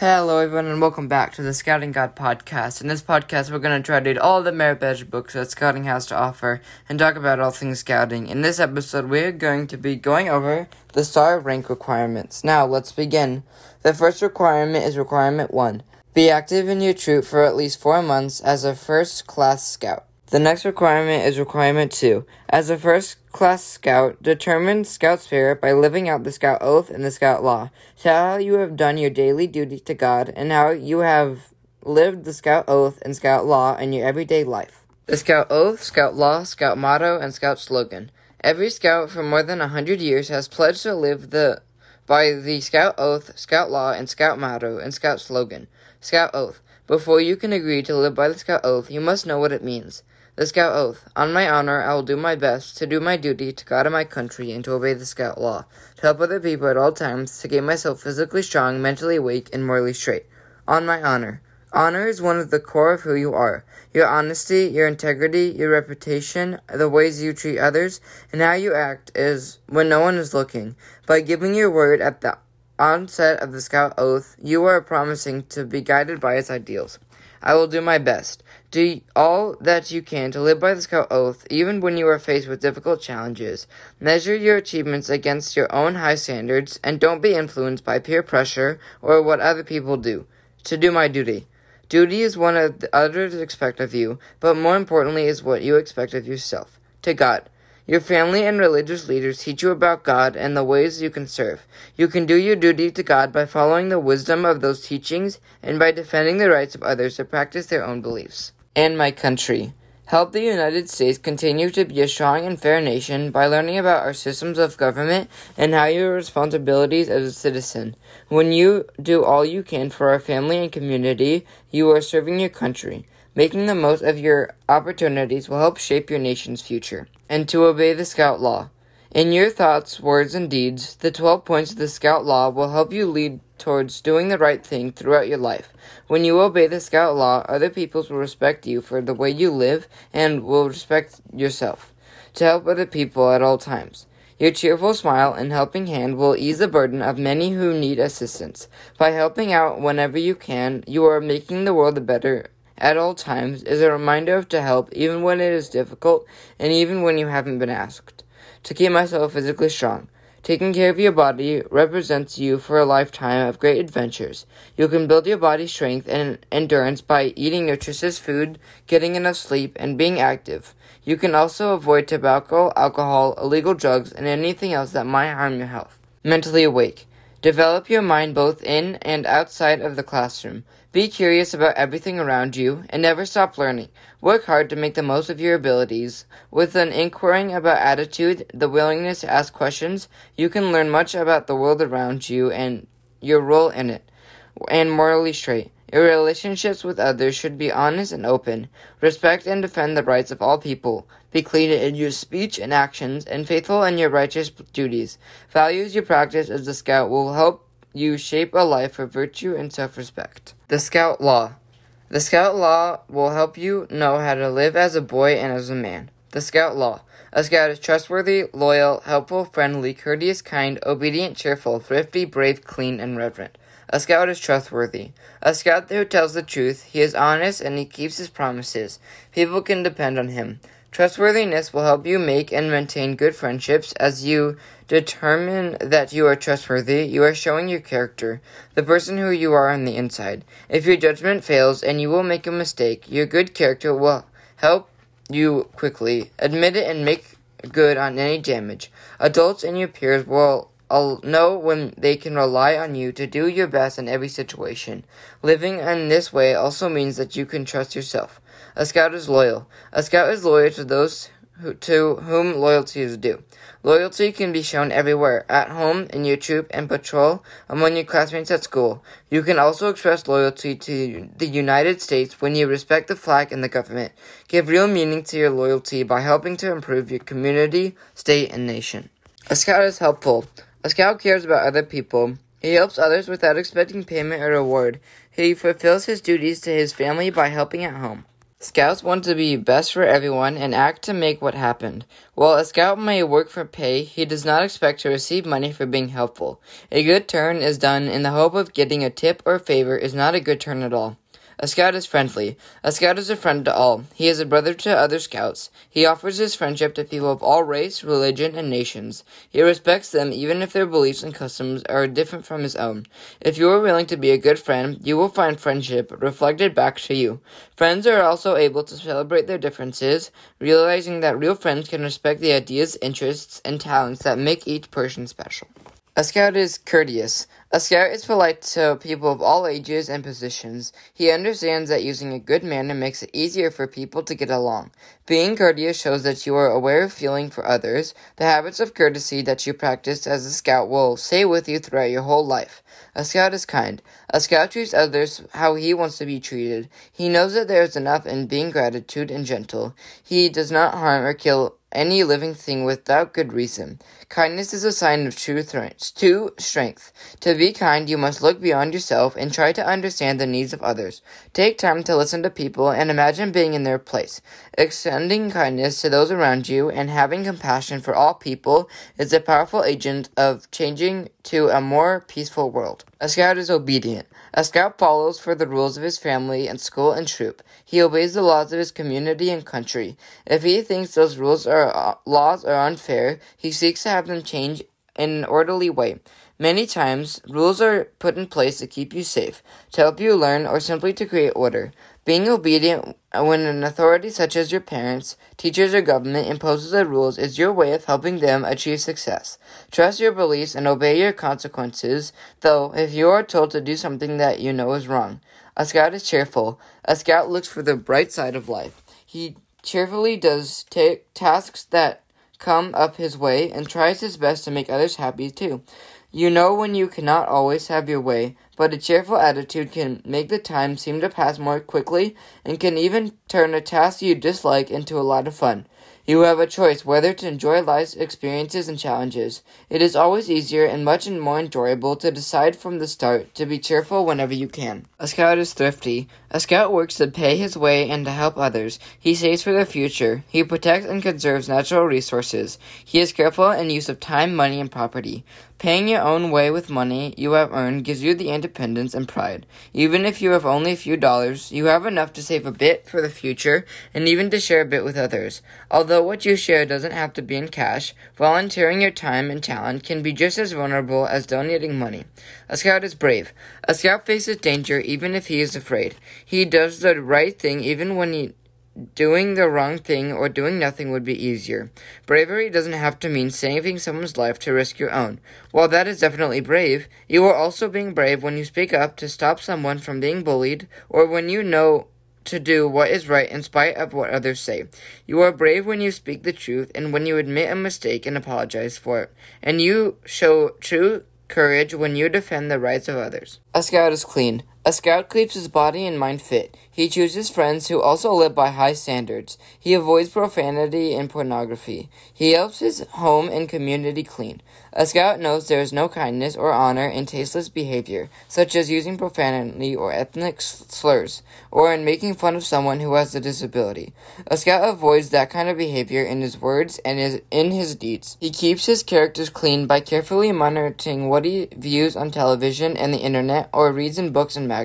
Hello, everyone, and welcome back to the Scouting God podcast. In this podcast, we're going to try to read all the merit badge books that Scouting has to offer and talk about all things Scouting. In this episode, we're going to be going over the star rank requirements. Now, let's begin. The first requirement is Requirement 1 Be active in your troop for at least four months as a first class scout. The next requirement is requirement two. As a first class scout, determine scout spirit by living out the scout oath and the scout law. Tell how you have done your daily duty to God and how you have lived the scout oath and scout law in your everyday life. The scout oath, scout law, scout motto, and scout slogan. Every scout for more than a hundred years has pledged to live the by the scout oath, scout law, and scout motto and scout slogan. Scout oath. Before you can agree to live by the scout oath, you must know what it means. The Scout Oath. On my honor, I will do my best to do my duty to God and my country and to obey the Scout Law, to help other people at all times, to keep myself physically strong, mentally awake, and morally straight. On my honor. Honor is one of the core of who you are. Your honesty, your integrity, your reputation, the ways you treat others, and how you act is when no one is looking. By giving your word at the onset of the Scout Oath, you are promising to be guided by its ideals. I will do my best. Do all that you can to live by the Scout Oath, even when you are faced with difficult challenges. Measure your achievements against your own high standards, and don't be influenced by peer pressure or what other people do. To do my duty. Duty is what others expect of you, but more importantly is what you expect of yourself. To God. Your family and religious leaders teach you about God and the ways you can serve. You can do your duty to God by following the wisdom of those teachings and by defending the rights of others to practice their own beliefs. And my country. Help the United States continue to be a strong and fair nation by learning about our systems of government and how your responsibilities as a citizen. When you do all you can for our family and community, you are serving your country. Making the most of your opportunities will help shape your nation's future. And to obey the Scout Law. In your thoughts, words, and deeds, the 12 points of the Scout Law will help you lead towards doing the right thing throughout your life. When you obey the Scout Law, other peoples will respect you for the way you live and will respect yourself to help other people at all times. Your cheerful smile and helping hand will ease the burden of many who need assistance. By helping out whenever you can, you are making the world a better at all times is a reminder to help even when it is difficult and even when you haven't been asked. To keep myself physically strong. Taking care of your body represents you for a lifetime of great adventures. You can build your body strength and endurance by eating nutritious food, getting enough sleep, and being active. You can also avoid tobacco, alcohol, illegal drugs, and anything else that might harm your health. Mentally awake. Develop your mind both in and outside of the classroom. Be curious about everything around you and never stop learning. Work hard to make the most of your abilities. With an inquiring about attitude, the willingness to ask questions, you can learn much about the world around you and your role in it. And morally straight. Your relationships with others should be honest and open. Respect and defend the rights of all people. Be clean in your speech and actions, and faithful in your righteous duties. Values you practice as a scout will help you shape a life of virtue and self respect. The Scout Law. The Scout Law will help you know how to live as a boy and as a man. The Scout Law. A scout is trustworthy, loyal, helpful, friendly, courteous, kind, obedient, cheerful, thrifty, brave, clean, and reverent. A scout is trustworthy. A scout who tells the truth, he is honest and he keeps his promises. People can depend on him. Trustworthiness will help you make and maintain good friendships as you determine that you are trustworthy. You are showing your character, the person who you are on the inside. If your judgment fails and you will make a mistake, your good character will help you quickly admit it and make good on any damage. Adults and your peers will I'll know when they can rely on you to do your best in every situation. Living in this way also means that you can trust yourself. A scout is loyal. A scout is loyal to those who, to whom loyalty is due. Loyalty can be shown everywhere, at home, in your troop and patrol, among your classmates at school. You can also express loyalty to the United States when you respect the flag and the government. Give real meaning to your loyalty by helping to improve your community, state, and nation. A scout is helpful. A scout cares about other people. He helps others without expecting payment or reward. He fulfills his duties to his family by helping at home. Scouts want to be best for everyone and act to make what happened. While a scout may work for pay, he does not expect to receive money for being helpful. A good turn is done in the hope of getting a tip or favor is not a good turn at all. A scout is friendly. A scout is a friend to all. He is a brother to other scouts. He offers his friendship to people of all race, religion, and nations. He respects them even if their beliefs and customs are different from his own. If you are willing to be a good friend, you will find friendship reflected back to you. Friends are also able to celebrate their differences, realizing that real friends can respect the ideas, interests, and talents that make each person special. A scout is courteous. A scout is polite to people of all ages and positions. He understands that using a good manner makes it easier for people to get along. Being courteous shows that you are aware of feeling for others. The habits of courtesy that you practice as a scout will stay with you throughout your whole life. A scout is kind. A scout treats others how he wants to be treated. He knows that there is enough in being gratitude and gentle. He does not harm or kill any living thing without good reason. Kindness is a sign of true, th- true strength. To be kind, you must look beyond yourself and try to understand the needs of others. Take time to listen to people and imagine being in their place. Extending kindness to those around you and having compassion for all people is a powerful agent of changing to a more peaceful world. A scout is obedient. A scout follows for the rules of his family and school and troop. He obeys the laws of his community and country. If he thinks those rules are uh, laws are unfair, he seeks to have them changed in an orderly way. Many times, rules are put in place to keep you safe, to help you learn, or simply to create order. Being obedient when an authority such as your parents, teachers, or government imposes the rules is your way of helping them achieve success. Trust your beliefs and obey your consequences, though, if you are told to do something that you know is wrong. A scout is cheerful. A scout looks for the bright side of life. He cheerfully does take tasks that come up his way and tries his best to make others happy too. You know when you cannot always have your way, but a cheerful attitude can make the time seem to pass more quickly and can even turn a task you dislike into a lot of fun. You have a choice whether to enjoy life's experiences and challenges. It is always easier and much more enjoyable to decide from the start to be cheerful whenever you can. A scout is thrifty. A scout works to pay his way and to help others. He saves for the future. He protects and conserves natural resources. He is careful in use of time, money, and property. Paying your own way with money you have earned gives you the independence and pride. Even if you have only a few dollars, you have enough to save a bit for the future and even to share a bit with others. Although what you share doesn't have to be in cash, volunteering your time and talent can be just as vulnerable as donating money. A scout is brave. A scout faces danger even if he is afraid. He does the right thing even when he Doing the wrong thing or doing nothing would be easier. Bravery doesn't have to mean saving someone's life to risk your own. While that is definitely brave, you are also being brave when you speak up to stop someone from being bullied or when you know to do what is right in spite of what others say. You are brave when you speak the truth and when you admit a mistake and apologize for it. And you show true courage when you defend the rights of others. A scout is clean. A scout keeps his body and mind fit. He chooses friends who also live by high standards. He avoids profanity and pornography. He helps his home and community clean. A scout knows there is no kindness or honor in tasteless behavior, such as using profanity or ethnic slurs, or in making fun of someone who has a disability. A scout avoids that kind of behavior in his words and in his deeds. He keeps his characters clean by carefully monitoring what he views on television and the internet or reads in books and magazines.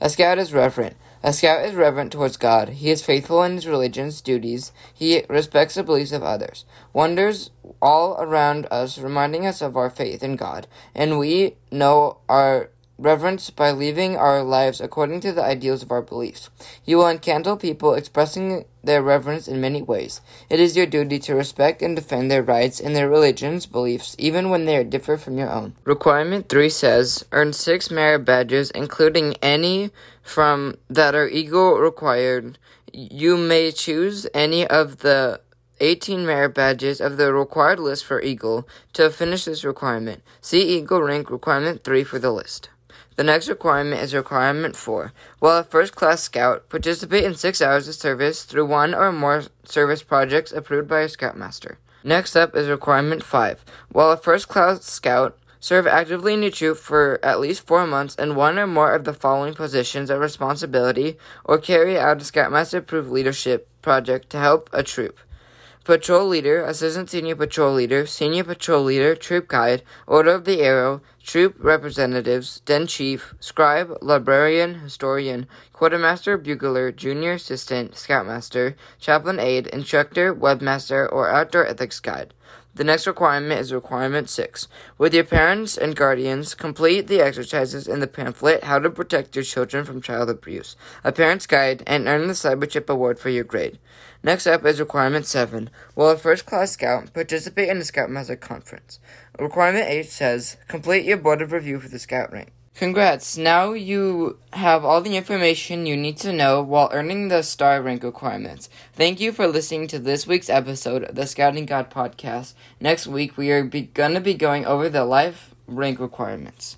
A scout is reverent. A scout is reverent towards God. He is faithful in his religion's duties. He respects the beliefs of others. Wonders all around us, reminding us of our faith in God, and we know our reverence by living our lives according to the ideals of our beliefs. You will enkindle people expressing their reverence in many ways. It is your duty to respect and defend their rights and their religion's beliefs, even when they differ from your own. Requirement 3 says, earn six merit badges, including any from that are Eagle required. You may choose any of the 18 merit badges of the required list for Eagle to finish this requirement. See Eagle rank requirement 3 for the list. The next requirement is requirement 4. While a first class scout, participate in 6 hours of service through one or more service projects approved by a scoutmaster. Next up is requirement 5. While a first class scout, Serve actively in your troop for at least four months in one or more of the following positions of responsibility, or carry out a Scoutmaster approved leadership project to help a troop. Patrol Leader, Assistant Senior Patrol Leader, Senior Patrol Leader, Troop Guide, Order of the Arrow, Troop Representatives, Den Chief, Scribe, Librarian, Historian, Quartermaster, Bugler, Junior Assistant, Scoutmaster, Chaplain Aide, Instructor, Webmaster, or Outdoor Ethics Guide. The next requirement is requirement 6. With your parents and guardians, complete the exercises in the pamphlet How to Protect Your Children from Child Abuse, a parent's guide, and earn the Cyberchip Award for your grade. Next up is requirement 7. Will a first class scout participate in the Scoutmaster Conference? Requirement 8 says, complete your board of review for the scout rank. Congrats! Now you have all the information you need to know while earning the star rank requirements. Thank you for listening to this week's episode of the Scouting God podcast. Next week we are be- gonna be going over the life rank requirements.